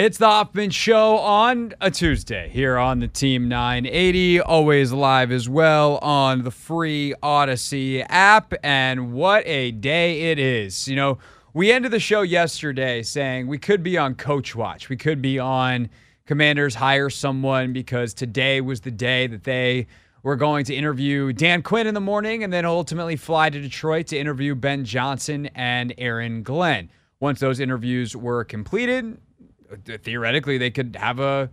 It's the Hoffman Show on a Tuesday here on the Team 980, always live as well on the free Audacy app. And what a day it is. You know, we ended the show yesterday saying we could be on Coach Watch. We could be on Commanders Hire Someone because today was the day that they were going to interview Dan Quinn in the morning and then ultimately fly to Detroit to interview Ben Johnson and Aaron Glenn. Once those interviews were completed, theoretically they could have a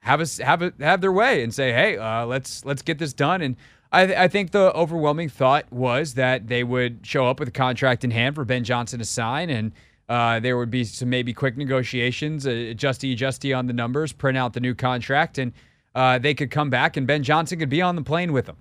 have a have a have their way and say, hey, uh, let's let's get this done. And I, I think the overwhelming thought was that they would show up with a contract in hand for Ben Johnson to sign, and uh, there would be some maybe quick negotiations, uh, adjusty adjusty on the numbers, print out the new contract, and uh, they could come back, and Ben Johnson could be on the plane with them.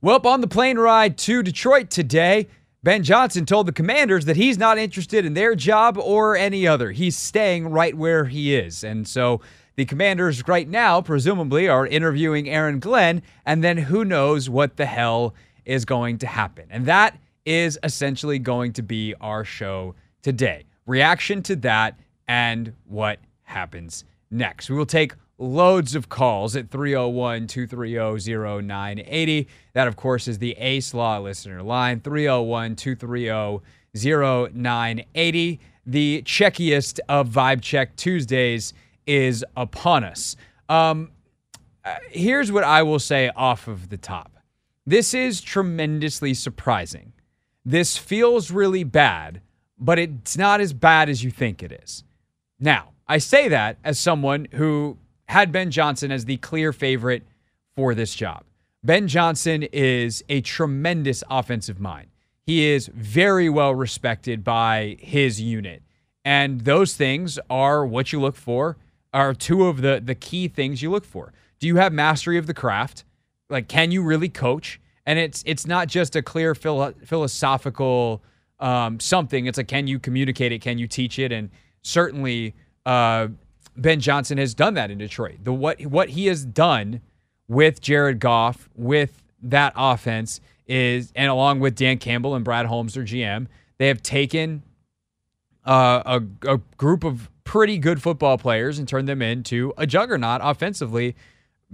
Well, on the plane ride to Detroit today. Ben Johnson told the commanders that he's not interested in their job or any other. He's staying right where he is. And so the commanders right now, presumably, are interviewing Aaron Glenn, and then who knows what the hell is going to happen. And that is essentially going to be our show today. Reaction to that and what happens next. We will take loads of calls at 301 230 0980. That, of course, is the Ace Law listener line 301 230 0980. The checkiest of Vibe Check Tuesdays is upon us. Um, uh, here's what I will say off of the top this is tremendously surprising. This feels really bad, but it's not as bad as you think it is. Now, I say that as someone who had Ben Johnson as the clear favorite for this job. Ben Johnson is a tremendous offensive mind. He is very well respected by his unit. And those things are what you look for, are two of the, the key things you look for. Do you have mastery of the craft? Like, can you really coach? And it's it's not just a clear philo- philosophical um, something. It's like, can you communicate it? Can you teach it? And certainly, uh, Ben Johnson has done that in Detroit. The what what he has done with Jared Goff with that offense is, and along with Dan Campbell and Brad Holmes, their GM, they have taken uh, a, a group of pretty good football players and turned them into a juggernaut offensively.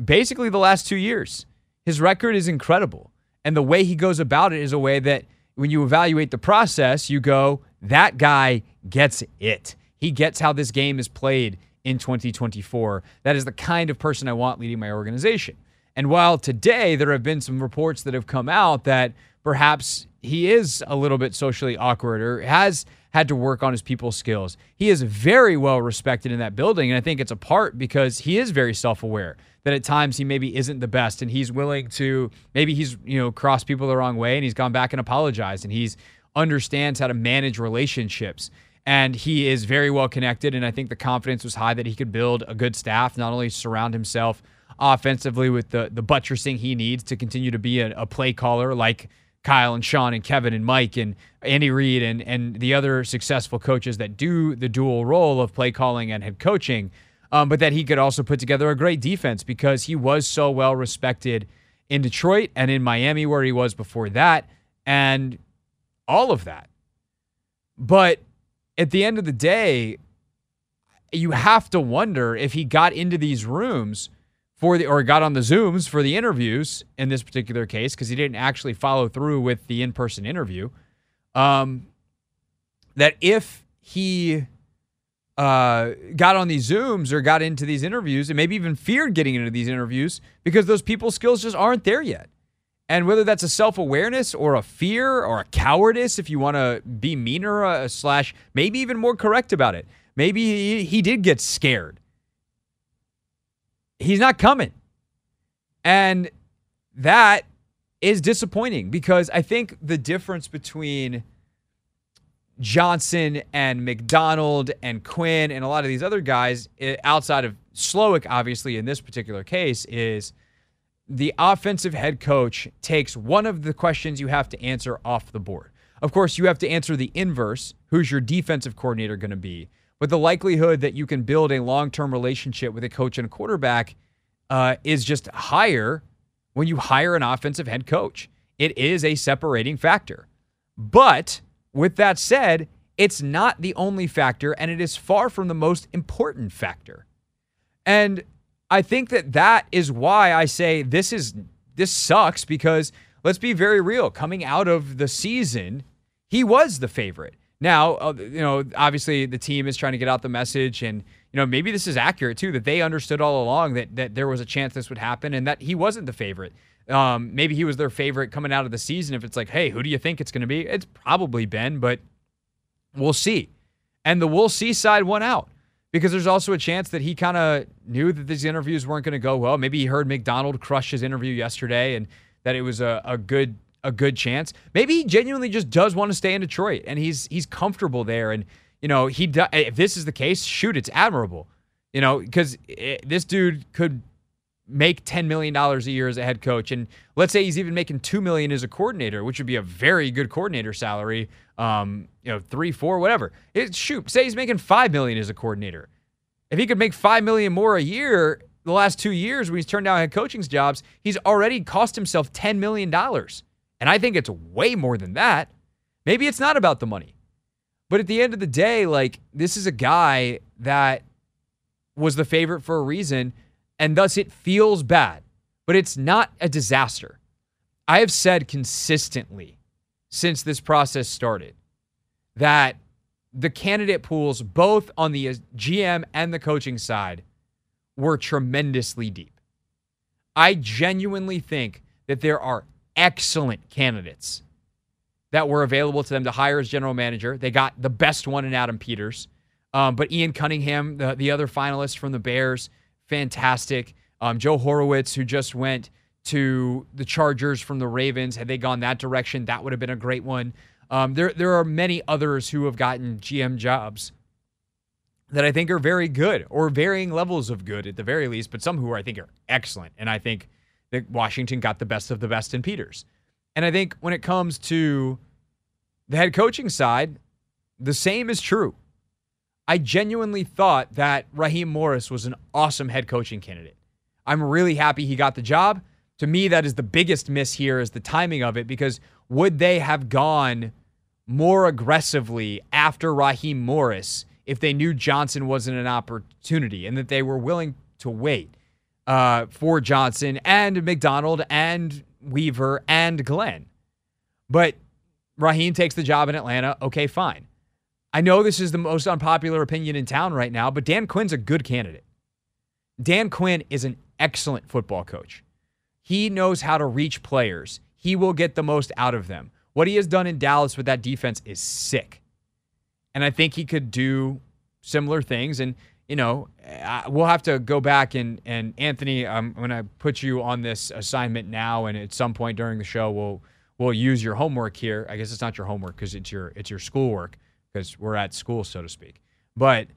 Basically, the last two years, his record is incredible, and the way he goes about it is a way that when you evaluate the process, you go, that guy gets it. He gets how this game is played in 2024. That is the kind of person I want leading my organization. And while today there have been some reports that have come out that perhaps he is a little bit socially awkward or has had to work on his people skills, he is very well respected in that building. And I think it's a part because he is very self aware that at times he maybe isn't the best and he's willing to, maybe he's, you know, crossed people the wrong way and he's gone back and apologized and he's understands how to manage relationships and he is very well connected. And I think the confidence was high that he could build a good staff, not only surround himself offensively with the the buttressing he needs to continue to be a, a play caller like Kyle and Sean and Kevin and Mike and Andy Reid and and the other successful coaches that do the dual role of play calling and head coaching. Um, but that he could also put together a great defense because he was so well respected in Detroit and in Miami where he was before that and all of that. But at the end of the day, you have to wonder if he got into these rooms for the or got on the Zooms for the interviews in this particular case because he didn't actually follow through with the in-person interview. Um, that if he uh, got on these Zooms or got into these interviews and maybe even feared getting into these interviews because those people skills just aren't there yet. And whether that's a self awareness or a fear or a cowardice, if you want to be meaner, uh, slash, maybe even more correct about it, maybe he, he did get scared. He's not coming. And that is disappointing because I think the difference between Johnson and Macdonald and Quinn and a lot of these other guys eh, outside of Slowik, obviously, in this particular case, is the offensive head coach takes one of the questions you have to answer off the board. Of course, you have to answer the inverse who's your defensive coordinator going to be? But the likelihood that you can build a long term relationship with a coach and a quarterback uh, is just higher when you hire an offensive head coach. It is a separating factor. But with that said, it's not the only factor, and it is far from the most important factor. And I think that that is why I say this is this sucks because let's be very real. Coming out of the season, he was the favorite. Now, uh, you know, obviously the team is trying to get out the message, and you know maybe this is accurate too that they understood all along that that there was a chance this would happen and that he wasn't the favorite. Um, maybe he was their favorite coming out of the season. If it's like, hey, who do you think it's going to be? It's probably Ben, but we'll see. And the we'll see side won out because there's also a chance that he kind of knew that these interviews weren't going to go well. Maybe he heard Macdonald crush his interview yesterday and that it was a, a good a good chance. Maybe he genuinely just does want to stay in Detroit and he's he's comfortable there. And you know, he if this is the case, shoot, it's admirable. You know, because eh, this dude could make $10 million a year as a head coach. And let's say he's even making 2 million as a coordinator, which would be a very good coordinator salary. Um, you know, three, four, whatever. It, shoot, say he's making 5 million as a coordinator. If he could make 5 million more a year the last two years when he's turned down head coaching jobs, he's already cost himself $10 million. And I think it's way more than that. Maybe it's not about the money. But at the end of the day, like, this is a guy that was the favorite for a reason and thus it feels bad, but it's not a disaster. I have said consistently since this process started that the candidate pools, both on the GM and the coaching side, were tremendously deep. I genuinely think that there are excellent candidates that were available to them to hire as general manager. They got the best one in Adam Peters. Um, but Ian Cunningham, the, the other finalist from the Bears, fantastic. Um, Joe Hortiz, who just went to the Chargers from the Ravens, had they gone that direction, that would have been a great one. Um, there, there are many others who have gotten GM jobs that I think are very good or varying levels of good at the very least, but some who I think are excellent. And I think that Washington got the best of the best in Peters. And I think when it comes to the head coaching side, the same is true. I genuinely thought that Raheem Morris was an awesome head coaching candidate. I'm really happy he got the job. To me, that is the biggest miss here is the timing of it because would they have gone more aggressively after Raheem Morris if they knew Johnson wasn't an opportunity and that they were willing to wait uh, for Johnson and Macdonald and Weaver and Glenn? But Raheem takes the job in Atlanta. Okay, fine. I know this is the most unpopular opinion in town right now, but Dan Quinn's a good candidate. Dan Quinn is an excellent football coach. He knows how to reach players. He will get the most out of them. What he has done in Dallas with that defense is sick. And I think he could do similar things. And, you know, we'll have to go back and, and Anthony, I'm going to put you on this assignment now. And at some point during the show, we'll, we'll use your homework here. I guess it's not your homework because it's your, it's your schoolwork because we're at school, so to speak. But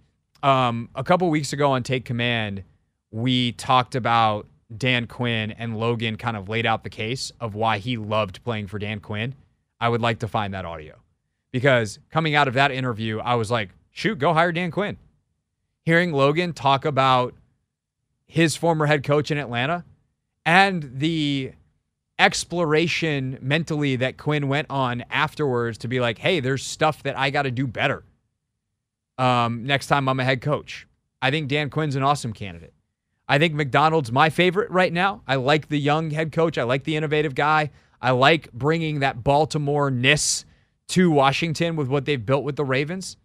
um, a couple weeks ago on Take Command, we talked about Dan Quinn and Logan kind of laid out the case of why he loved playing for Dan Quinn. I would like to find that audio because coming out of that interview, I was like, shoot, go hire Dan Quinn. Hearing Logan talk about his former head coach in Atlanta and the exploration mentally that Quinn went on afterwards to be like, hey, there's stuff that I got to do better um, next time I'm a head coach. I think Dan Quinn's an awesome candidate. I think Macdonald's my favorite right now. I like the young head coach. I like the innovative guy. I like bringing that Baltimore ness to Washington with what they've built with the Ravens.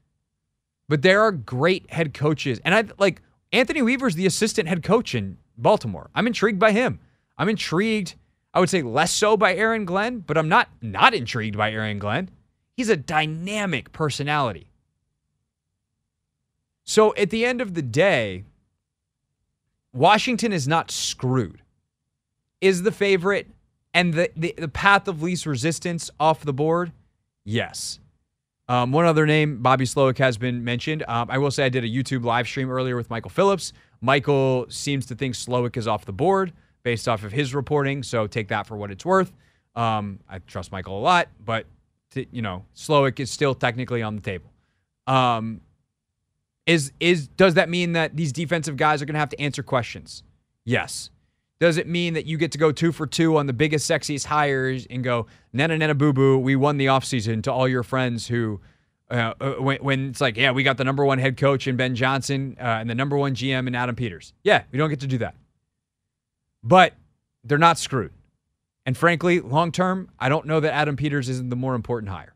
But there are great head coaches. And I like Anthony Weaver's the assistant head coach in Baltimore. I'm intrigued by him. I'm intrigued I would say less so by Aaron Glenn, but I'm not not intrigued by Aaron Glenn. He's a dynamic personality. So at the end of the day, Washington is not screwed. Is the favorite and the, the, the path of least resistance off the board? Yes. Um, one other name, Bobby Slowik, has been mentioned. Um, I will say I did a YouTube live stream earlier with Michael Phillips. Michael seems to think Slowik is off the board based off of his reporting. So take that for what it's worth. Um, I trust Michael a lot, but to, you know, Slowik is still technically on the table. Um, is is does that mean that these defensive guys are going to have to answer questions? Yes. Does it mean that you get to go two for two on the biggest, sexiest hires and go, nana nana boo boo, we won the offseason to all your friends who Uh, uh, when, when, it's like, yeah, we got the number one head coach in Ben Johnson uh, and the number one GM in Adam Peters. Yeah, we don't get to do that. But they're not screwed. And frankly, long term, I don't know that Adam Peters isn't the more important hire.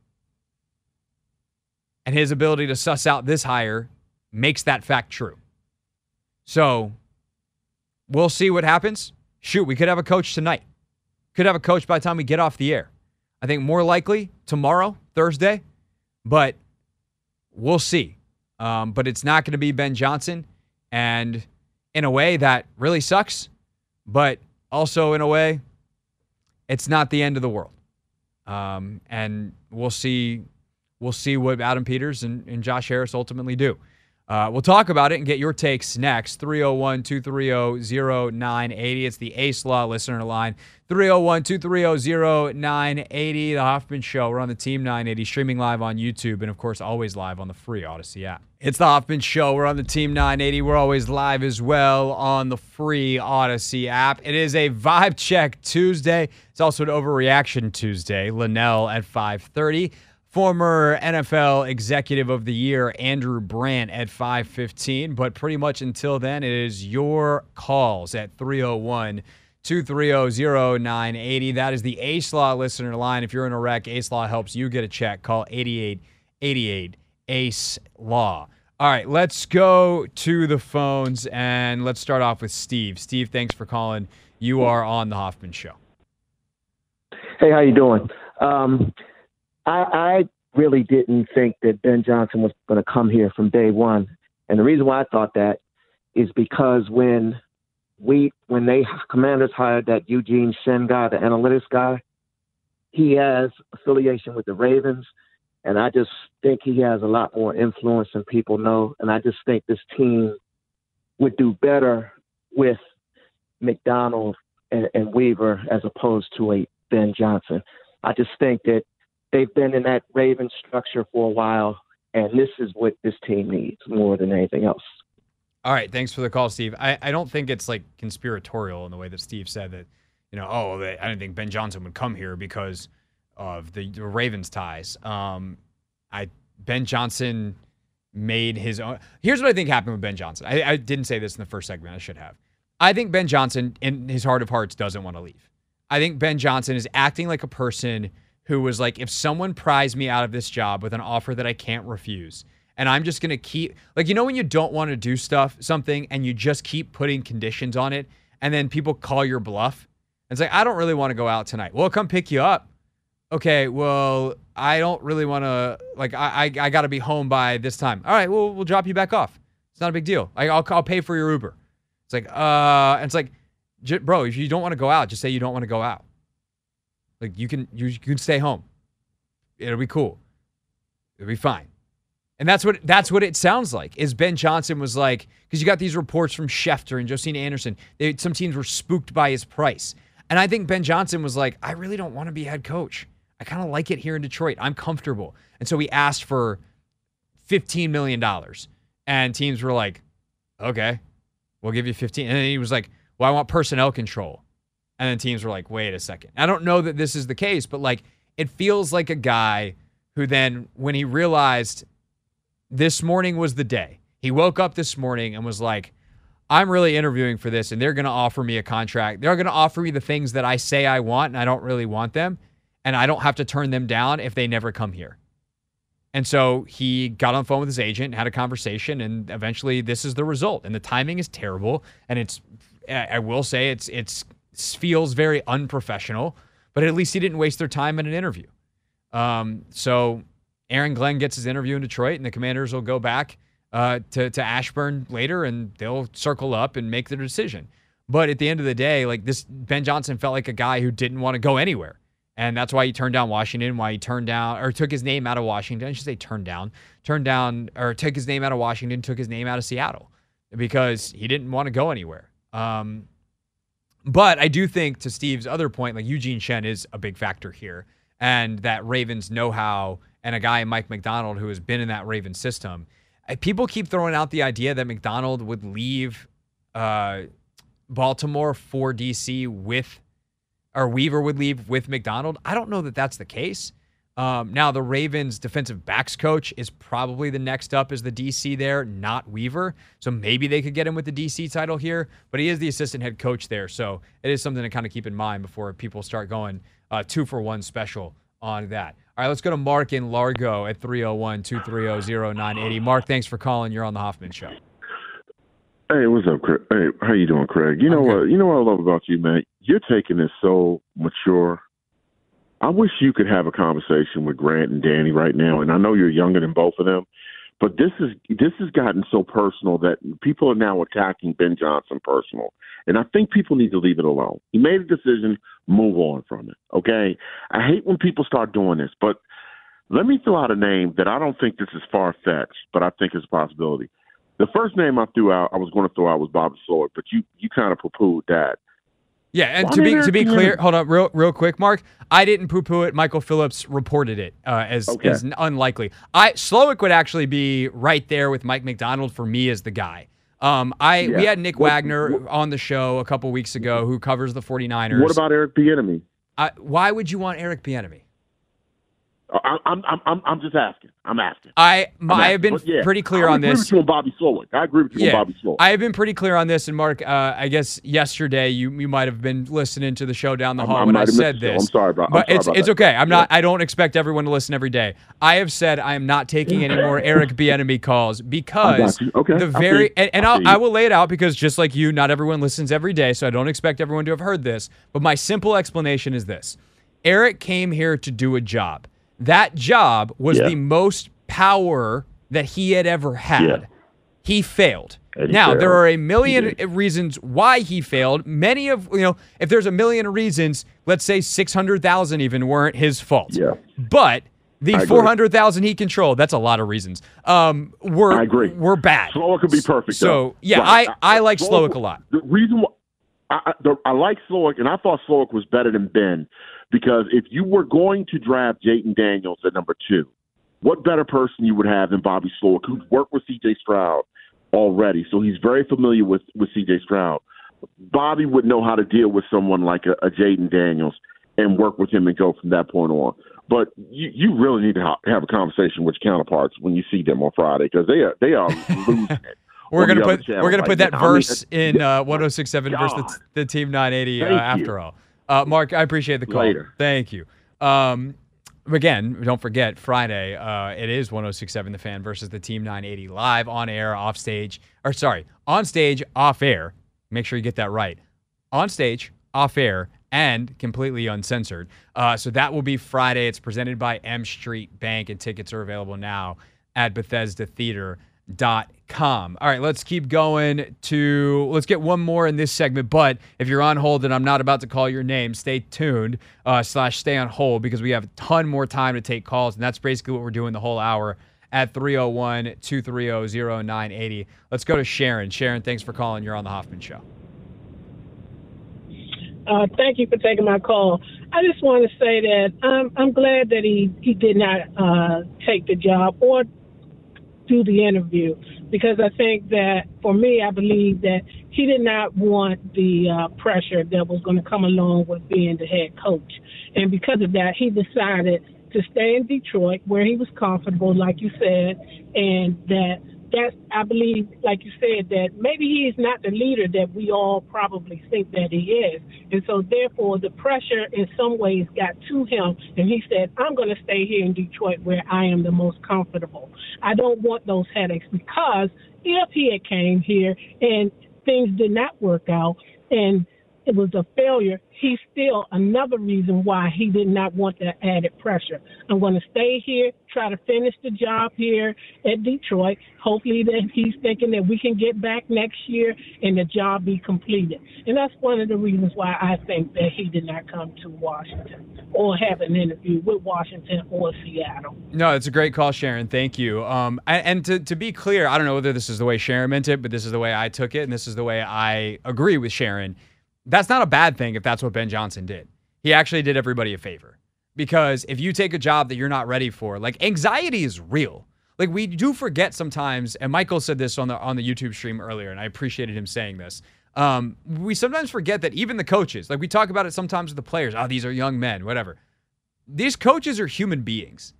And his ability to suss out this hire makes that fact true. So we'll see what happens. Shoot, we could have a coach tonight. Could have a coach by the time we get off the air. I think more likely tomorrow, Thursday, but we'll see. Um, but it's not going to be Ben Johnson. And in a way, that really sucks. But also, in a way, it's not the end of the world. Um, and we'll see. We'll see what Adam Peters and, and Josh Harris ultimately do. Uh, we'll talk about it and get your takes next. 301 230 0980. It's the Ace Law listener line. 301 230 0980. The Hoffman Show. We're on the Team 980, streaming live on YouTube, and of course, always live on the free Audacy app. It's the Hoffman Show. We're on the Team 980. We're always live as well on the free Audacy app. It is a Vibe Check Tuesday. It's also an Overreaction Tuesday. Linnell at 530 former NFL Executive of the Year Andrew Brandt at 515. But pretty much until then, it is your calls at 301 230 0980. That is the Ace Law listener line. If you're in a wreck, Ace Law helps you get a check. Call 8888 Ace Law. All right, let's go to the phones and let's start off with Steve. Steve, thanks for calling. You are on the Hoffman Show. Hey, how you doing? Um, I, I really didn't think that Ben Johnson was going to come here from day one. And the reason why I thought that is because when we when they commanders hired that Eugene Shen guy, the analytics guy, he has affiliation with the Ravens, and I just think he has a lot more influence than people know. And I just think this team would do better with Macdonald and, and Weaver as opposed to a Ben Johnson. I just think that they've been in that Raven structure for a while, and this is what this team needs more than anything else. All right, thanks for the call, Steve. I, I don't think it's like conspiratorial in the way that Steve said that, you know, oh, I didn't think Ben Johnson would come here because of the, Ravens ties. Um, I Ben Johnson made his own. Here's what I think happened with Ben Johnson. I, I didn't say this in the first segment. I should have. I think Ben Johnson, in his heart of hearts, doesn't want to leave. I think Ben Johnson is acting like a person who was like, if someone pries me out of this job with an offer that I can't refuse, and I'm just gonna keep like you know when you don't want to do stuff something and you just keep putting conditions on it, and then people call your bluff. And it's like I don't really want to go out tonight. Well, come pick you up. Okay, well I don't really want to like I I, I got to be home by this time. All right, well we'll drop you back off. It's not a big deal. I, I'll I'll pay for your Uber. It's like uh, and it's like, bro, if you don't want to go out, just say you don't want to go out. Like you can you, you can stay home. It'll be cool. It'll be fine. And that's what that's what it sounds like. Is Ben Johnson was like because you got these reports from Schefter and Josina Anderson. They, some teams were spooked by his price, and I think Ben Johnson was like, I really don't want to be head coach. I kind of like it here in Detroit. I'm comfortable, and so we asked for fifteen million dollars, and teams were like, okay, we'll give you fifteen. And then he was like, well, I want personnel control. And then teams were like, wait a second. I don't know that this is the case, but like it feels like a guy who then, when he realized this morning was the day, he woke up this morning and was like, I'm really interviewing for this and they're going to offer me a contract. They're going to offer me the things that I say I want and I don't really want them. And I don't have to turn them down if they never come here. And so he got on the phone with his agent, had a conversation, and eventually this is the result. And the timing is terrible. And it's, I will say, it's it's feels very unprofessional, but at least he didn't waste their time in an interview. Um, so Aaron Glenn gets his interview in Detroit, and the Commanders will go back uh, to to Ashburn later, and they'll circle up and make their decision. But at the end of the day, like this, Ben Johnson felt like a guy who didn't want to go anywhere. And that's why he turned down Washington, why he turned down or took his name out of Washington. I should say turned down, turned down or took his name out of Washington, took his name out of Seattle because he didn't want to go anywhere. Um, but I do think, to Steve's other point, like Eugene Shen is a big factor here, and that Ravens know how, and a guy Mike Macdonald who has been in that Ravens system. People keep throwing out the idea that Macdonald would leave uh, Baltimore for DC with, or Weaver would leave with Macdonald. I don't know that that's the case, Um, now, the Ravens defensive backs coach is probably the next up as the DC there, not Weaver. So maybe they could get him with the DC title here, but he is the assistant head coach there. So it is something to kind of keep in mind before people start going uh, two for one special on that. All right, let's go to Mark in Largo at 301 230 0980. Mark, thanks for calling. You're on the Hoffman Show. Hey, what's up, Craig? Hey, how you doing, Craig? You know what? You know what I love about you, man. You're taking this so mature I wish you could have a conversation with Grant and Danny right now, and I know you're younger than both of them, but this is this has gotten so personal that people are now attacking Ben Johnson personal, and I think people need to leave it alone. He made a decision, move on from it. Okay, I hate when people start doing this, but let me throw out a name that I don't think this is far fetched, but I think is a possibility. The first name I threw out, I was going to throw out was Bobby Slowik, but you you kind of poo pooed that. Yeah, and to be to be clear, hold on, real real quick, Mark. I didn't poo poo it. Michael Phillips reported it uh, as okay. as unlikely. I Slowik would actually be right there with Mike Macdonald for me as the guy. Um, I yeah. we had Nick what, Wagoner what, on the show a couple weeks ago who covers the 49ers. What about Eric Bieniemy? why would you want Eric Bieniemy? I'm I'm I'm I'm just asking. I'm asking. I my, I have been yeah, pretty clear on this. I agree with you on Bobby Slowik. I agree with you yeah, on Bobby Slowik. I have been pretty clear on this. And Mark, uh, I guess yesterday you you might have been listening to the show down the hall I, when I said this. I'm sorry, bro. I'm but sorry it's it's okay. I'm not. I don't expect everyone to listen every day. I have said I am not taking any more Eric Bieniemy calls because okay. the very and, and I'll, I will lay it out because just like you, not everyone listens every day, so I don't expect everyone to have heard this. But my simple explanation is this: Eric came here to do a job. That job was yeah. the most power that he had ever had. Yeah. He failed. Eddie now there are a million reasons why he failed. Many of you know, if there's a million reasons, let's say six hundred thousand even weren't his fault. Yeah. But the four hundred thousand he controlled, that's a lot of reasons. Um, we're I agree. We're bad. Slowik could be perfect. So though. yeah, right. I I like Slowik, a lot. The reason why I, I, the, I like Slowik, and I thought Slowik was better than Ben because if you were going to draft Jayden Daniels at number two, what better person you would have than Bobby Slowik, who's worked with C.J. Stroud already, so he's very familiar with with C.J. Stroud. Bobby would know how to deal with someone like a, a Jayden Daniels and work with him and go from that point on. But you, you really need to ha- have a conversation with your counterparts when you see them on Friday because they are they are losing it. We're gonna put we're gonna put that verse I mean, in uh, 1067 versus the, the Team 980 uh, after all. Uh, Mark, I appreciate the call. Later. Thank you. Um, again, don't forget Friday. Uh, it is 106.7 The Fan versus the Team 980 live on air, off stage, or sorry, on stage, off air. Make sure you get that right. On stage, off air, and completely uncensored. Uh, so that will be Friday. It's presented by M Street Bank, and tickets are available now at Bethesda Theater dot com. All right, let's keep going to let's get one more in this segment. But if you're on hold and I'm not about to call your name, stay tuned uh, slash stay on hold because we have a ton more time to take calls, and that's basically what we're doing the whole hour at 301 230 0980. Let's go to Sharon. Sharon, thanks for calling. You're on the Hoffman Show. Uh, thank you for taking my call. I just want to say that I'm, I'm glad that he, he did not uh, take the job or do the interview because I think that for me, I believe that he did not want the uh, pressure that was going to come along with being the head coach. And because of that, he decided to stay in Detroit where he was comfortable, like you said, and that that's I believe, like you said, that maybe he is not the leader that we all probably think that he is, and so therefore the pressure in some ways got to him, and he said, "I'm going to stay here in Detroit where I am the most comfortable. I don't want those headaches because if he had came here and things did not work out, and it was a failure, he's still another reason why he did not want that added pressure. I'm going to stay here, try to finish the job here at Detroit. Hopefully that he's thinking that we can get back next year and the job be completed. And that's one of the reasons why I think that he did not come to Washington or have an interview with Washington or Seattle. No, it's a great call, Sharon. Thank you. Um, and, to, to be clear, I don't know whether this is the way Sharon meant it, but this is the way I took it, and this is the way I agree with Sharon that's not a bad thing if that's what Ben Johnson did. He actually did everybody a favor. Because if you take a job that you're not ready for, like anxiety is real. Like we do forget sometimes, and Michael said this on the on the YouTube stream earlier, and I appreciated him saying this. Um, we sometimes forget that even the coaches, like we talk about it sometimes with the players, oh, these are young men, whatever. these coaches are human beings.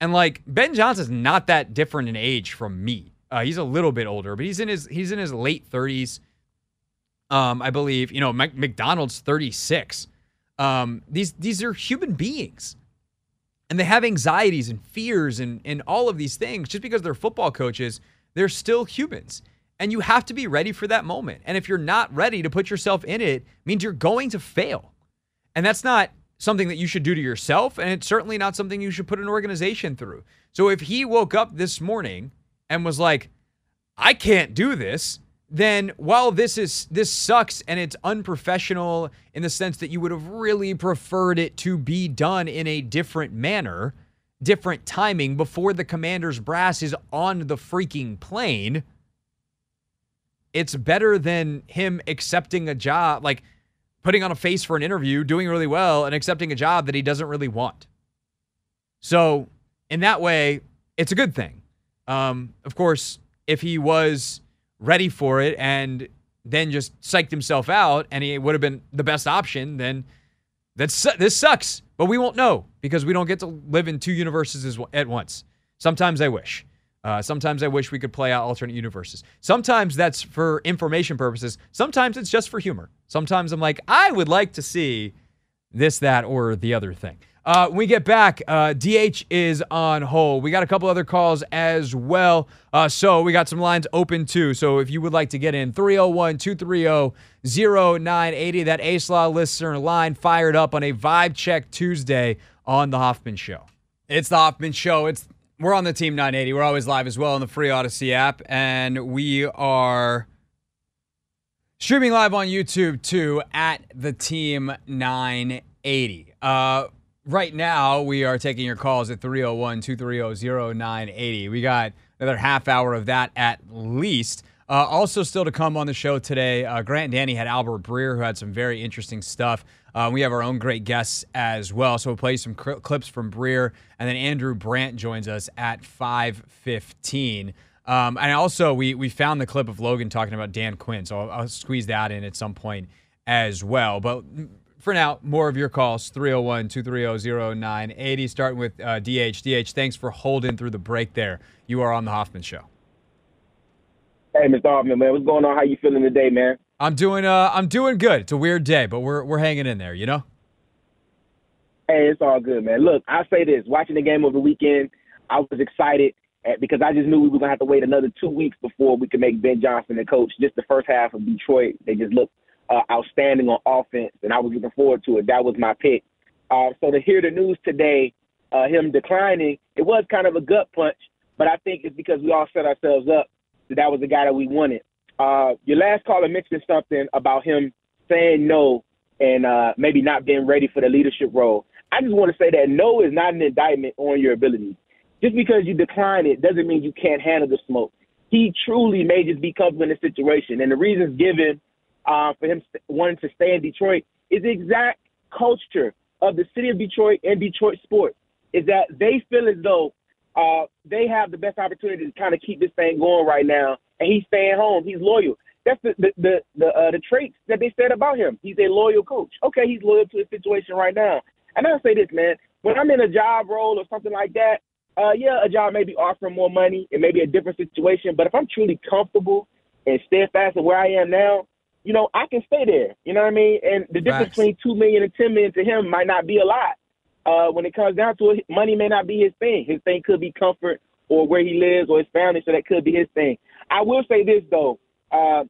And like Ben Johnson's not that different in age from me. Uh, he's a little bit older, but he's in his he's in his late 30s. Um, I believe you know Mc, Macdonald's 36. Um, these these are human beings, and they have anxieties and fears and and all of these things. Just because they're football coaches, they're still humans, and you have to be ready for that moment. And if you're not ready to put yourself in it, means you're going to fail, and that's not something that you should do to yourself, and it's certainly not something you should put an organization through. So if he woke up this morning and was like, I can't do this, then while this is this sucks and it's unprofessional in the sense that you would have really preferred it to be done in a different manner, different timing before the commander's brass is on the freaking plane, it's better than him accepting a job like putting on a face for an interview, doing really well, and accepting a job that he doesn't really want. So, in that way, it's a good thing. Um, of course, if he was ready for it and then just psyched himself out and he would have been the best option, then that's this sucks. But we won't know because we don't get to live in two universes at once. Sometimes I wish. Uh, sometimes I wish we could play out alternate universes. Sometimes that's for information purposes. Sometimes it's just for humor. Sometimes I'm like, I would like to see this, that, or the other thing. Uh, when we get back, uh, DH is on hold. We got a couple other calls as well. Uh, so we got some lines open too. So if you would like to get in, 301 230 0980, that Ace Law listener line fired up on a Vibe Check Tuesday on The Hoffman Show. It's The Hoffman Show. It's we're on the Team 980. We're always live as well on the free Audacy app, and we are streaming live on YouTube too at the Team 980. Uh, right now, we are taking your calls at 301 230 0980. We got another half hour of that at least. Uh, also, still to come on the show today, uh, Grant and Danny had Albert Breer, who had some very interesting stuff. Uh, we have our own great guests as well. So we'll play some cl- clips from Breer, and then Andrew Brandt joins us at 5:15. Um, and also, we we found the clip of Logan talking about Dan Quinn, so I'll, I'll squeeze that in at some point as well. But for now, more of your calls 301 230 0980, starting with uh, DH. DH, thanks for holding through the break there. You are on The Hoffman Show. Hey, Mr. Hoffman, man, what's going on? How you feeling today, man? I'm doing uh I'm doing good. It's a weird day, but we're we're hanging in there, you know? Hey, it's all good, man. Look, I say this, watching the game over the weekend, I was excited eh, because I just knew we were gonna have to wait another two weeks before we could make Ben Johnson the coach. Just the first half of Detroit, they just looked uh, outstanding on offense, and I was looking forward to it. That was my pick. Uh, so to hear the news today, uh, him declining, it was kind of a gut punch, but I think it's because we all set ourselves up that that was the guy that we wanted. Uh, your last caller mentioned something about him saying no and uh, maybe not being ready for the leadership role. I just want to say that no is not an indictment on your ability. Just because you decline it doesn't mean you can't handle the smoke. He truly may just be comfortable in the situation, and the reasons given uh, for him wanting to stay in Detroit is the exact culture of the city of Detroit and Detroit sports. Is that they feel as though uh, they have the best opportunity to kind of keep this thing going right now, and he's staying home. He's loyal. That's the the the the, uh, the traits that they said about him. He's a loyal coach. Okay, he's loyal to his situation right now. And I'll say this, man. When I'm in a job role or something like that, uh, yeah, a job may be offering more money. It may be a different situation. But if I'm truly comfortable and steadfast in where I am now, you know, I can stay there. You know what I mean? And the difference Facts. between two million and ten million to him might not be a lot. Uh, when it comes down to it, money may not be his thing. His thing could be comfort or where he lives or his family, so that could be his thing. I will say this though, uh,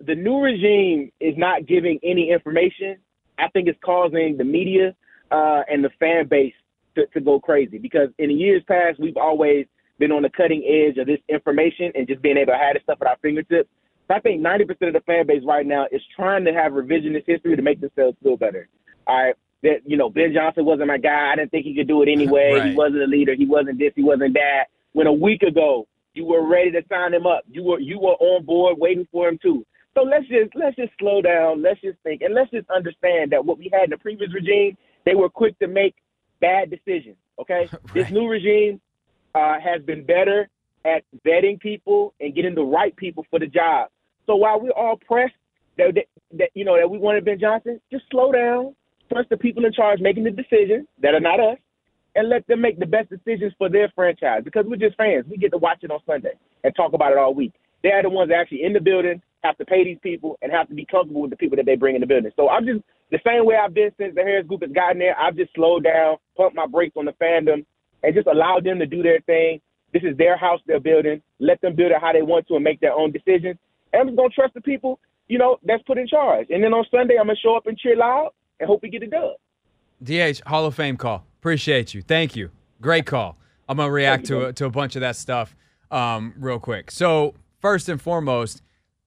the new regime is not giving any information. I think it's causing the media uh, and the fan base to, to go crazy because in the years past we've always been on the cutting edge of this information and just being able to have this stuff at our fingertips. I think 90% of the fan base right now is trying to have revisionist history to make themselves feel better. All right. That, you know, Ben Johnson wasn't my guy. I didn't think he could do it anyway. right. He wasn't a leader. He wasn't this. He wasn't that. When a week ago you were ready to sign him up. You were you were on board waiting for him too. So let's just let's just slow down. Let's just think and let's just understand that what we had in the previous regime, they were quick to make bad decisions. Okay, right. this new regime uh, has been better at vetting people and getting the right people for the job. So while we're all pressed that, that, that you know that we wanted Ben Johnson, just slow down, trust the people in charge making the decisions that are not us, and let them make the best decisions for their franchise because we're just fans. We get to watch it on Sunday and talk about it all week. They're the ones actually in the building, have to pay these people, and have to be comfortable with the people that they bring in the building. So I'm just the same way I've been since the Harris Group has gotten there. I've just slowed down, pumped my brakes on the fandom, and just allowed them to do their thing. This is their house they're building. Let them build it how they want to and make their own decisions. And I'm just gonna trust the people, you know, that's put in charge. And then on Sunday, I'm gonna show up and cheer loud and hope we get it done. DH Hall of Fame call. Appreciate you. Thank you. Great call. I'm gonna react to a, to a bunch of that stuff um, real quick. So first and foremost,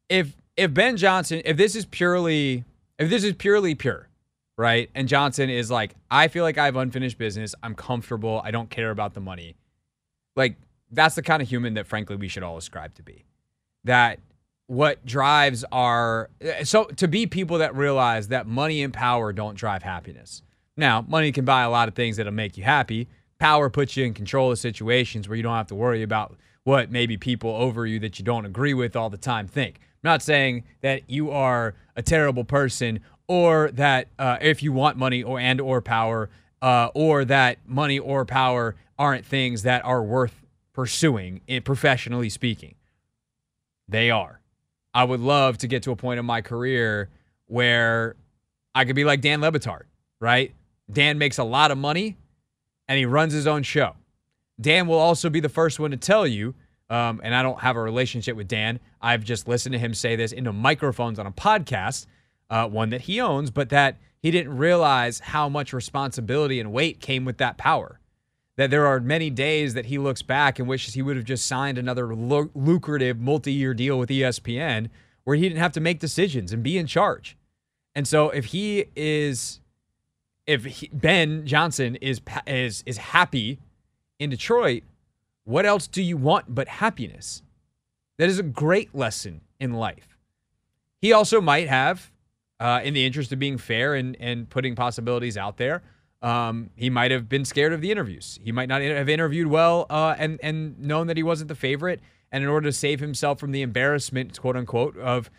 if if Ben Johnson, if this is purely if this is purely pure, right? And Johnson is like, I feel like I have unfinished business. I'm comfortable. I don't care about the money. Like that's the kind of human that frankly we should all ascribe to be. That what drives our so to be people that realize that money and power don't drive happiness. Now, money can buy a lot of things that'll make you happy. Power puts you in control of situations where you don't have to worry about what maybe people over you that you don't agree with all the time think. I'm not saying that you are a terrible person or that uh, if you want money or and or power uh, or that money or power aren't things that are worth pursuing, eh, professionally speaking. They are. I would love to get to a point in my career where I could be like Dan Le Batard, right? Dan makes a lot of money and he runs his own show. Dan will also be the first one to tell you, um, and I don't have a relationship with Dan. I've just listened to him say this into microphones on a podcast, uh, one that he owns, but that he didn't realize how much responsibility and weight came with that power. That there are many days that he looks back and wishes he would have just signed another lu- lucrative multi year deal with ESPN where he didn't have to make decisions and be in charge. And so if he is if he, Ben Johnson is is is happy in Detroit, what else do you want but happiness? That is a great lesson in life. He also might have, uh, in the interest of being fair and and putting possibilities out there, um, he might have been scared of the interviews. He might not have interviewed well uh, and and known that he wasn't the favorite. And in order to save himself from the embarrassment, quote unquote, of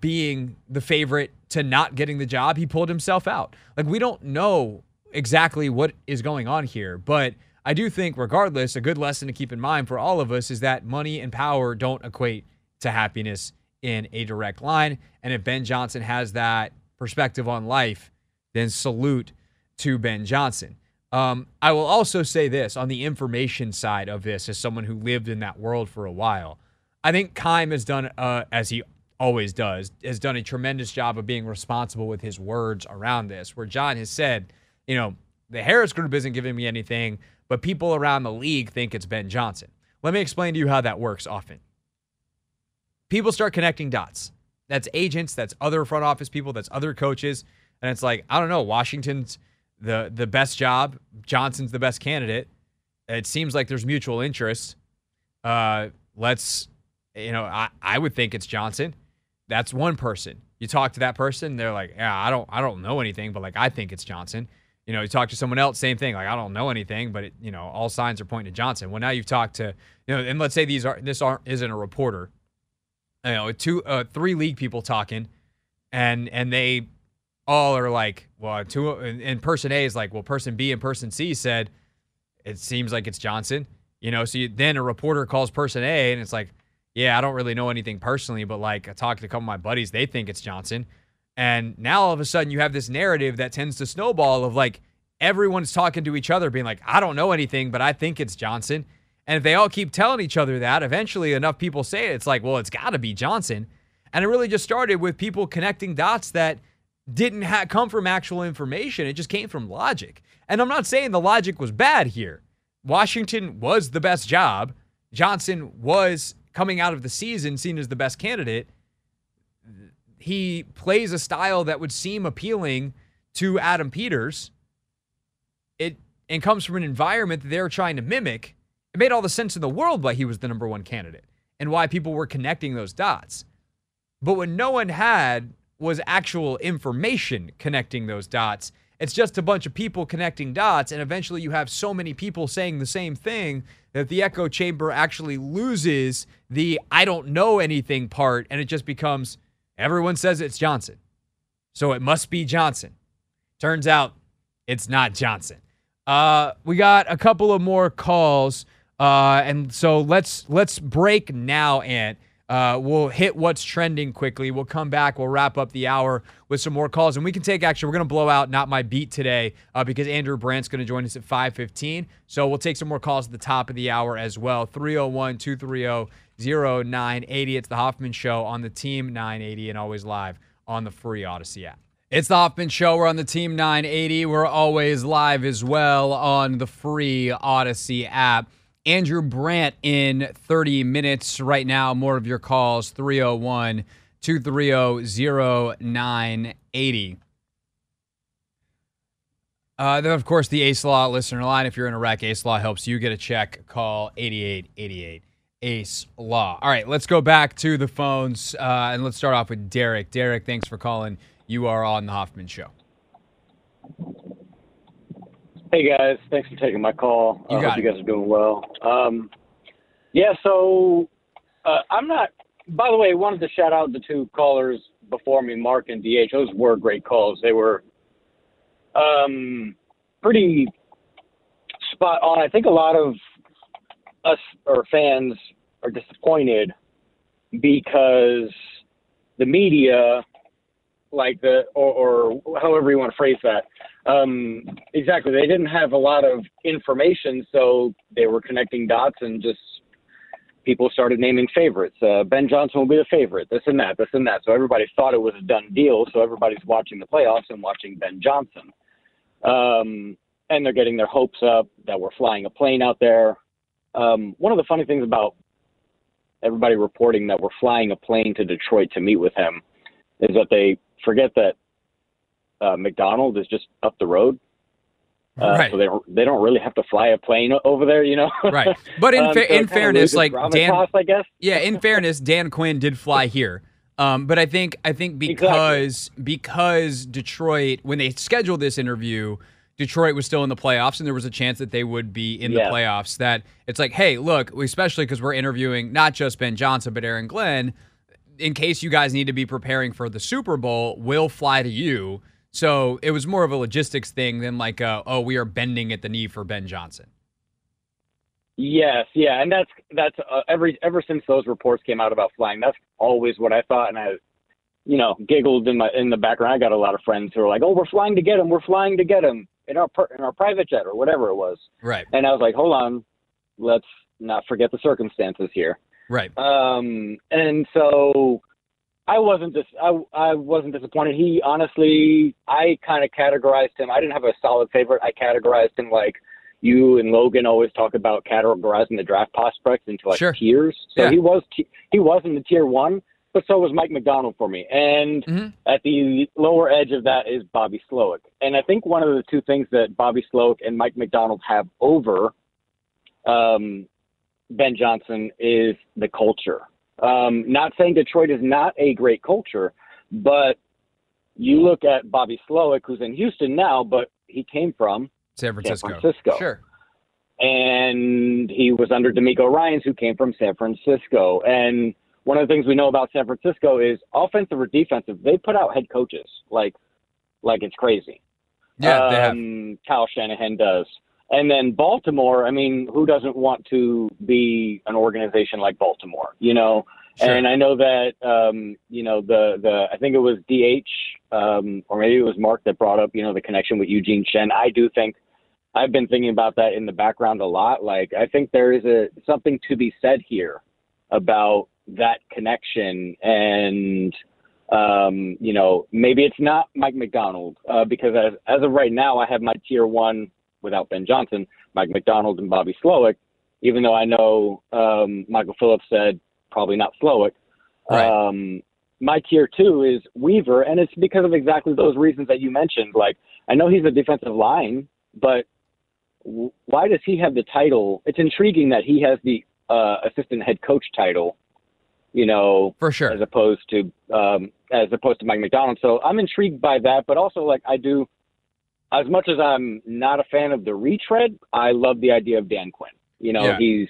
being the favorite to not getting the job, he pulled himself out. Like we don't know exactly what is going on here, but I do think, regardless, a good lesson to keep in mind for all of us is that money and power don't equate to happiness in a direct line. And if Ben Johnson has that perspective on life, then salute to Ben Johnson. Um, I will also say this on the information side of this, as someone who lived in that world for a while, I think Keim has done, uh, as he always does, has done a tremendous job of being responsible with his words around this. Where John has said, you know, the Harris group isn't giving me anything, but people around the league think it's Ben Johnson. Let me explain to you how that works often. People start connecting dots. That's agents, that's other front office people, that's other coaches. And it's like, I don't know, Washington's the the best job, Johnson's the best candidate. It seems like there's mutual interest. Uh, let's you know, I, I would think it's Johnson. That's one person. You talk to that person, they're like, yeah, I don't, I don't know anything, but like, I think it's Johnson. You know, you talk to someone else, same thing. Like, I don't know anything, but it, you know, all signs are pointing to Johnson. Well, now you've talked to, you know, and let's say these are, this aren't, isn't a reporter. You know, two, uh, three league people talking, and and they all are like, well, two, and person A is like, well, person B and person C said, it seems like it's Johnson. You know, so you, then a reporter calls person A, and it's like, yeah, I don't really know anything personally, but like I talked to a couple of my buddies, they think it's Johnson. And now all of a sudden you have this narrative that tends to snowball of like everyone's talking to each other, being like, I don't know anything, but I think it's Johnson. And if they all keep telling each other that, eventually enough people say it, it's like, well, it's got to be Johnson. And it really just started with people connecting dots that didn't ha- come from actual information. It just came from logic. And I'm not saying the logic was bad here. Washington was the best job. Johnson was coming out of the season seen as the best candidate, he plays a style that would seem appealing to Adam Peters. It and comes from an environment that they're trying to mimic. It made all the sense in the world why he was the number one candidate and why people were connecting those dots. But when no one had was actual information connecting those dots. It's just a bunch of people connecting dots, and eventually you have so many people saying the same thing that the echo chamber actually loses the I don't know anything part and it just becomes everyone says it's Johnson. So it must be Johnson. Turns out it's not Johnson. Uh, we got a couple of more calls, uh, and so let's let's break now, Ant. Uh, we'll hit what's trending quickly. We'll come back. We'll wrap up the hour with some more calls, and we can take actually. We're going to blow out not my beat today uh, because Andrew Brandt's going to join us at 5:15. So we'll take some more calls at the top of the hour as well. 301 230 0980. It's the Hoffman Show on the Team 980 and always live on the free Audacy app. It's the Hoffman Show. We're on the Team 980. We're always live as well on the free Audacy app. Andrew Brandt in 30 minutes right now. More of your calls 301 230 0980. Uh, then, of course, the Ace Law listener line. If you're in Iraq, Ace Law helps you get a check. Call 8888 Ace Law. All right, let's go back to the phones uh, and let's start off with Derek. Derek, thanks for calling. You are on the Hoffman Show. Hey guys, thanks for taking my call. I hope it. you guys are doing well. Um, yeah, so uh, I'm not. By the way, I wanted to shout out the two callers before me, Mark and DH. Those were great calls. They were um, pretty spot on. I think a lot of us or fans are disappointed because the media, like the or, or however you want to phrase that, um, exactly. They didn't have a lot of information, so they were connecting dots and just people started naming favorites. Uh, ben Johnson will be the favorite, this and that, this and that. So everybody thought it was a done deal. So everybody's watching the playoffs and watching Ben Johnson. Um, and they're getting their hopes up that we're flying a plane out there. Um, one of the funny things about everybody reporting that we're flying a plane to Detroit to meet with him is that they forget that uh, Macdonald is just up the road. Uh, Right. So they don't they don't really have to fly a plane over there, you know. Right. But in Um, fa- so in fairness, like Dan, gravitas, I guess. yeah, in fairness, Dan Quinn did fly here. Um, but I think I think because because Detroit when they scheduled this interview, Detroit was still in the playoffs and there was a chance that they would be in Yeah. the playoffs. That it's like, hey, look, especially because we're interviewing not just Ben Johnson but Aaron Glenn. In case you guys need to be preparing for the Super Bowl, we'll fly to you. So it was more of a logistics thing than like, uh, oh, we are bending at the knee for Ben Johnson. Yes, yeah, and that's that's uh, every ever since those reports came out about flying, that's always what I thought, and I, you know, giggled in my in the background. I got a lot of friends who are like, "Oh, we're flying to get him. We're flying to get him in our per- in our private jet or whatever it was," Right. and I was like, "Hold on, let's not forget the circumstances here." Right. Um, and so I wasn't dis- I, I wasn't disappointed. He honestly, I kind of categorized him. I didn't have a solid favorite. I categorized him like you and Logan always talk about categorizing the draft prospects into like Sure. tiers. So Yeah. he was t- he was in the tier one, but so was Mike Macdonald for me. And Mhm. at the lower edge of that is Bobby Slowik. And I think one of the two things that Bobby Slowik and Mike Macdonald have over um, Ben Johnson is the culture. Um, not saying Detroit is not a great culture, but you look at Bobby Slowik, who's in Houston now, but he came from San Francisco. Francisco. Sure. and he was under DeMeco Ryans, who came from San Francisco. And one of the things we know about San Francisco is offensive or defensive, they put out head coaches like like it's crazy. Yeah, they have. um, Kyle Shanahan does. And then Baltimore, I mean, who doesn't want to be an organization like Baltimore, you know? Sure. And I know that, um, you know, the, the, I think it was DH, um, or maybe it was Mark that brought up, you know, the connection with Eugene Shen. I do think I've been thinking about that in the background a lot. Like, I think there is a, something to be said here about that connection and, um, you know, maybe it's not Mike Macdonald uh, because as, as of right now, I have my tier one without Ben Johnson, Mike Macdonald and Bobby Slowik, even though I know um, Michael Phillips said probably not Slowik. Right. Um, my tier two is Weaver, and it's because of exactly those reasons that you mentioned. Like, I know he's a defensive line, but w- why does he have the title? It's intriguing that he has the uh, assistant head coach title, you know, For sure. as opposed to um, as opposed to Mike Macdonald. So I'm intrigued by that, but also like I do, as much as I'm not a fan of the retread, I love the idea of Dan Quinn. You know, Yeah. he's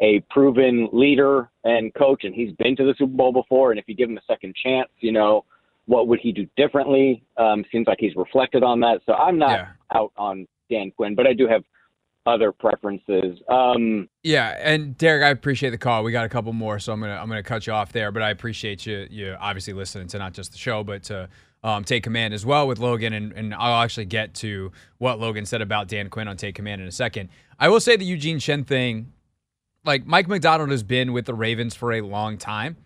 a proven leader and coach, and he's been to the Super Bowl before. And if you give him a second chance, you know, what would he do differently? Um, seems like he's reflected on that. So I'm not Yeah. out on Dan Quinn, but I do have other preferences. Um, Yeah, and Derek, I appreciate the call. We got a couple more, so I'm gonna I'm gonna cut you off there. But I appreciate you you obviously listening to not just the show, but to um, take command as well with Logan. And, and I'll actually get to what Logan said about Dan Quinn on take command in a second. I will say the Eugene Shen thing, like Mike Macdonald has been with the Ravens for a long time,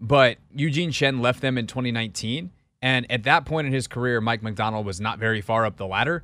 but Eugene Shen left them in 2019, and at that point in his career, Mike Macdonald was not very far up the ladder.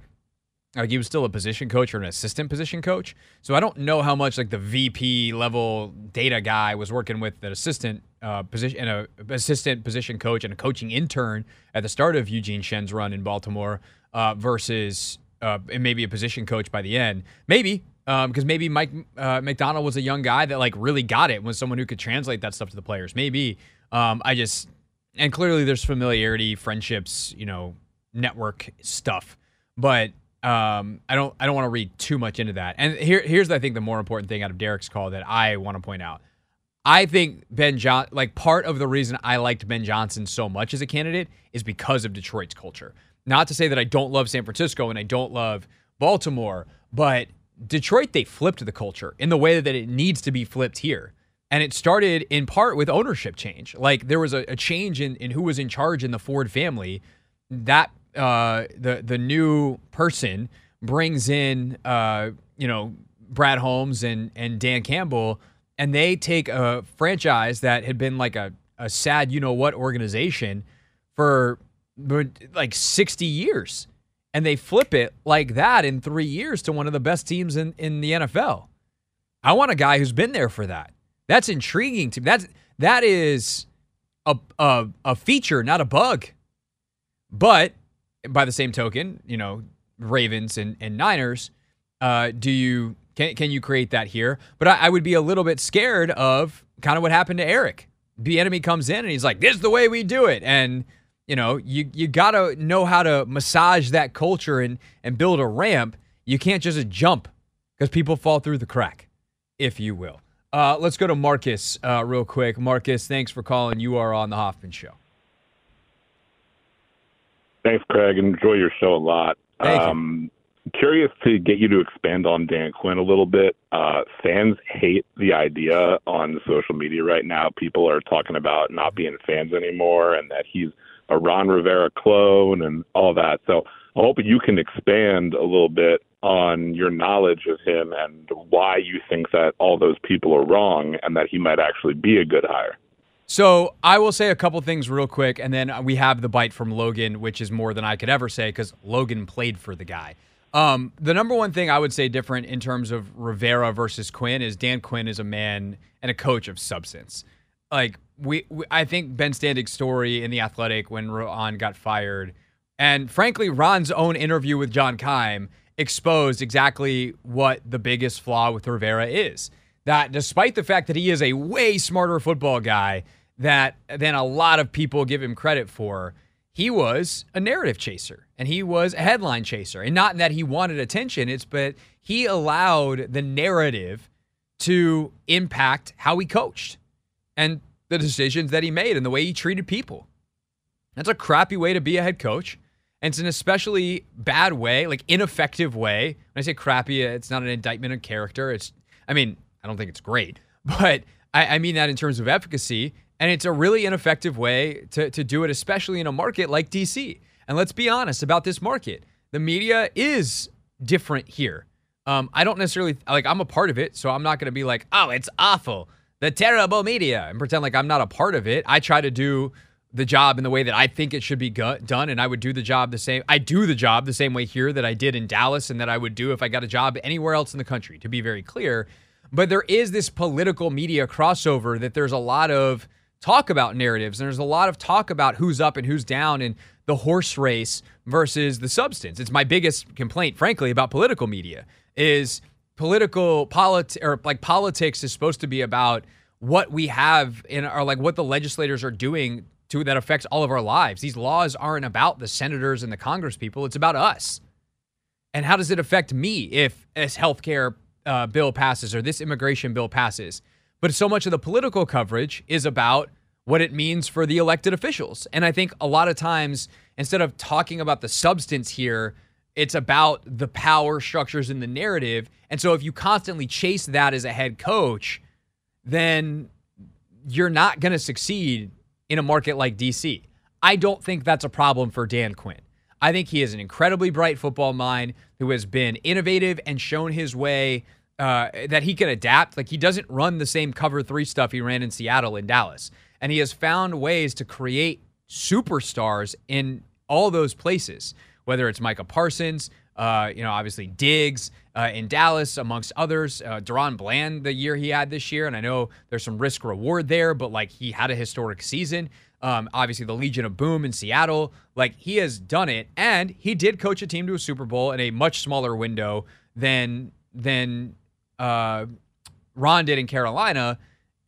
Like he was still a position coach or an assistant position coach. So I don't know how much like the VP level data guy was working with an assistant uh, position and a assistant position coach and a coaching intern at the start of Eugene Shen's run in Baltimore uh, versus uh, and maybe a position coach by the end. Maybe because maybe Mike uh, Macdonald was a young guy that like really got it, was someone who could translate that stuff to the players. Maybe um, I just and clearly there's familiarity, friendships, you know, network stuff, but um, I don't I don't want to read too much into that. And here here's I think the more important thing out of Derek's call that I want to point out. I think Ben John like part of the reason I liked Ben Johnson so much as a candidate is because of Detroit's culture. Not to say that I don't love San Francisco and I don't love Baltimore, but Detroit they flipped the culture in the way that it needs to be flipped here. And it started in part with ownership change. Like there was a, a change in, in who was in charge in the Ford family. That uh, the the new person brings in uh, you know Brad Holmes and and Dan Campbell, and they take a franchise that had been like a a sad you know what organization for like 60 years and they flip it like that in three years to one of the best teams in, in the NFL. I want a guy who's been there for that. That's intriguing to me. That's that is a a, a feature, not a bug. But by the same token, you know, Ravens and, and Niners, uh, do you can can you create that here? But I, I would be a little bit scared of kind of what happened to Eric. The enemy comes in and he's like, "This is the way we do it," and you know, you you gotta know how to massage that culture and and build a ramp. You can't just jump because people fall through the crack, if you will. Uh, let's go to Marcus uh, real quick. Marcus, thanks for calling. You are on the Hoffman Show. Thanks, Craig. Enjoy your show a lot. Thank um, Curious to get you to expand on Dan Quinn a little bit. Uh, fans hate the idea on social media right now. People are talking about not being fans anymore and that he's a Ron Rivera clone and all that. So I hope you can expand a little bit on your knowledge of him and why you think that all those people are wrong and that he might actually be a good hire. So I will say a couple things real quick, and then we have the bite from Logan, which is more than I could ever say because Logan played for the guy. Um, the number one thing I would say different in terms of Rivera versus Quinn is Dan Quinn is a man and a coach of substance. Like we, we I think Ben Standig's story in the Athletic when Ron got fired, and frankly Ron's own interview with John Keim exposed exactly what the biggest flaw with Rivera is. That despite the fact that he is a way smarter football guy that than a lot of people give him credit for, he was a narrative chaser and he was a headline chaser. And not that he wanted attention, it's but he allowed the narrative to impact how he coached and the decisions that he made and the way he treated people. That's a crappy way to be a head coach. And it's an especially bad way, like ineffective way. When I say crappy, it's not an indictment of character. It's, I mean, I don't think it's great, but I, I mean that in terms of efficacy. And it's a really ineffective way to, to do it, especially in a market like DC. And let's be honest about this market. The media is different here. Um, I don't necessarily like I'm a part of it, so I'm not going to be like, oh, it's awful, the terrible media, and pretend like I'm not a part of it. I try to do the job in the way that I think it should be done, and I would do the job the same. I do the job the same way here that I did in Dallas, and that I would do if I got a job anywhere else in the country. To be very clear, but there is this political media crossover that there's a lot of talk about narratives, and there's a lot of talk about who's up and who's down in the horse race versus the substance. It's my biggest complaint, frankly, about political media is political polit or like politics is supposed to be about what we have in our like what the legislators are doing to that affects all of our lives. These laws aren't about the senators and the Congress people. It's about us. And how does it affect me if this healthcare uh, bill passes or this immigration bill passes? But so much of the political coverage is about what it means for the elected officials. And I think a lot of times, instead of talking about the substance here, it's about the power structures in the narrative. And so if you constantly chase that as a head coach, then you're not going to succeed in a market like DC. I don't think that's a problem for Dan Quinn. I think he is an incredibly bright football mind who has been innovative and shown his way uh, that he can adapt. Like he doesn't run the same cover three stuff he ran in Seattle and Dallas. And he has found ways to create superstars in all those places, whether it's Micah Parsons, uh, you know, obviously Diggs uh, in Dallas, amongst others. Uh, DaRon Bland, the year he had this year, and I know there's some risk reward there, but like he had a historic season. Um, obviously, the Legion of Boom in Seattle, like he has done it, and he did coach a team to a Super Bowl in a much smaller window than than uh, Ron did in Carolina.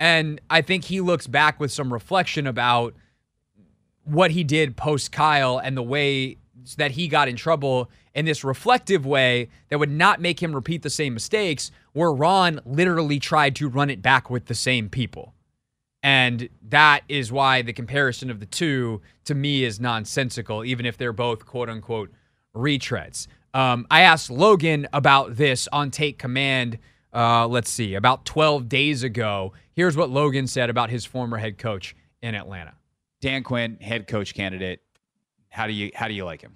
And I think he looks back with some reflection about what he did post Kyle and the way that he got in trouble in this reflective way that would not make him repeat the same mistakes, where Ron literally tried to run it back with the same people. And that is why the comparison of the two to me is nonsensical, even if they're both quote unquote retreads. Um, I asked Logan about this on Take Command, uh, let's see, about 12 days ago. Here's what Logan said about his former head coach in Atlanta. Dan Quinn, head coach candidate. How do you how do you like him?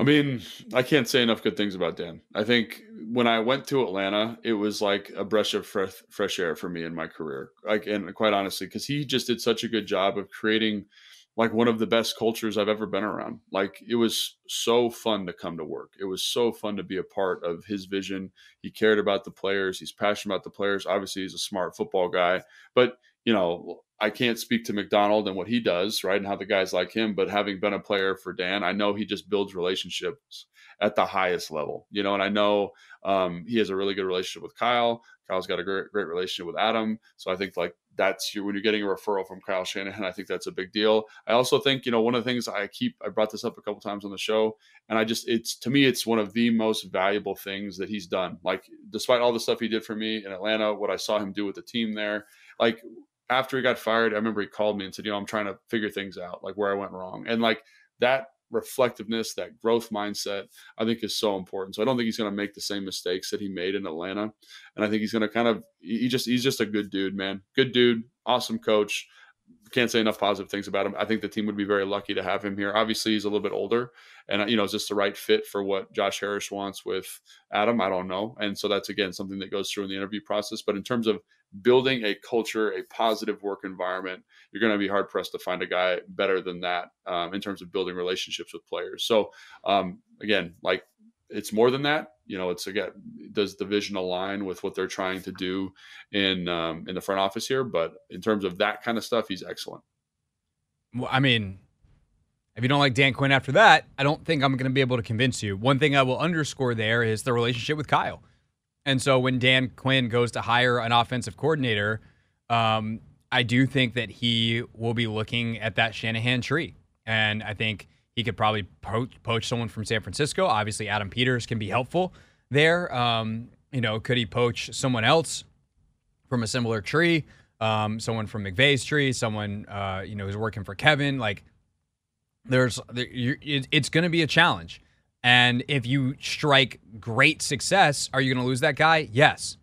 I mean, I can't say enough good things about Dan. I think when I went to Atlanta, it was like a breath of fresh, fresh air for me in my career. Like, and quite honestly, because he just did such a good job of creating like one of the best cultures I've ever been around. Like, it was so fun to come to work. It was so fun to be a part of his vision. He cared about the players. He's passionate about the players. Obviously, he's a smart football guy, but you know, I can't speak to Macdonald and what he does, right, and how the guys like him. But having been a player for Dan, I know he just builds relationships at the highest level, you know. And I know um, he has a really good relationship with Kyle. Kyle's got a great, great relationship with Adam. So I think like that's your, when you're getting a referral from Kyle Shanahan, I think that's a big deal. I also think you know one of the things I keep I brought this up a couple times on the show, and I just it's to me it's one of the most valuable things that he's done. Like despite all the stuff he did for me in Atlanta, what I saw him do with the team there, like after he got fired, I remember he called me and said, you know, I'm trying to figure things out, like where I went wrong. And like that reflectiveness, that growth mindset, I think is so important. So I don't think he's going to make the same mistakes that he made in Atlanta. And I think he's going to kind of, he just, he's just a good dude, man. Good dude, awesome coach. Can't say enough positive things about him. I think the team would be very lucky to have him here. Obviously, he's a little bit older, and uh, you know, is this the right fit for what Josh Harris wants with Adam? I don't know. And so that's again something that goes through in the interview process. But in terms of building a culture, a positive work environment, you're going to be hard pressed to find a guy better than that um, in terms of building relationships with players. So, um, again, like it's more than that. You know, it's again, does the vision align with what they're trying to do in um, in the front office here? But in terms of that kind of stuff, he's excellent. Well, I mean, if you don't like Dan Quinn after that, I don't think I'm going to be able to convince you. One thing I will underscore there is the relationship with Kyle. And so when Dan Quinn goes to hire an offensive coordinator, um, I do think that he will be looking at that Shanahan tree. And I think he could probably poach, poach someone from San Francisco. Obviously, Adam Peters can be helpful there. Um, you know, could he poach someone else from a similar tree? Um, someone from McVay's tree, someone uh, you know who's working for Kevin. Like, there's there, it's going to be a challenge. And if you strike great success, are you going to lose that guy? Yes.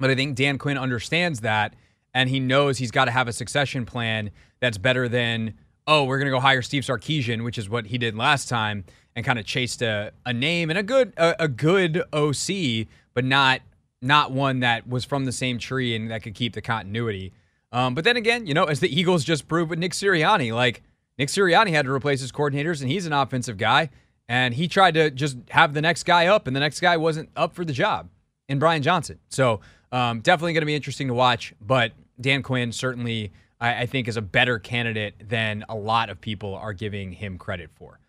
But I think Dan Quinn understands that and he knows he's got to have a succession plan that's better than, oh, we're going to go hire Steve Sarkisian, which is what he did last time and kind of chased a, a name and a good a, a good OC, but not not one that was from the same tree and that could keep the continuity. Um, but then again, you know, as the Eagles just proved with Nick Sirianni, like Nick Sirianni had to replace his coordinators, and he's an offensive guy. And he tried to just have the next guy up, and the next guy wasn't up for the job in Brian Johnson. So um, definitely going to be interesting to watch. But Dan Quinn certainly, I, I think, is a better candidate than a lot of people are giving him credit for.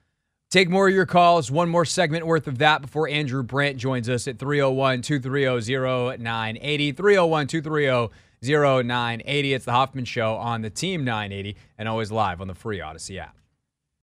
Take more of your calls. One more segment worth of that before Andrew Brandt joins us at 301 230 0980. 301 230 0980. It's the Hoffman Show on the Team 980 and always live on the free Audacy app.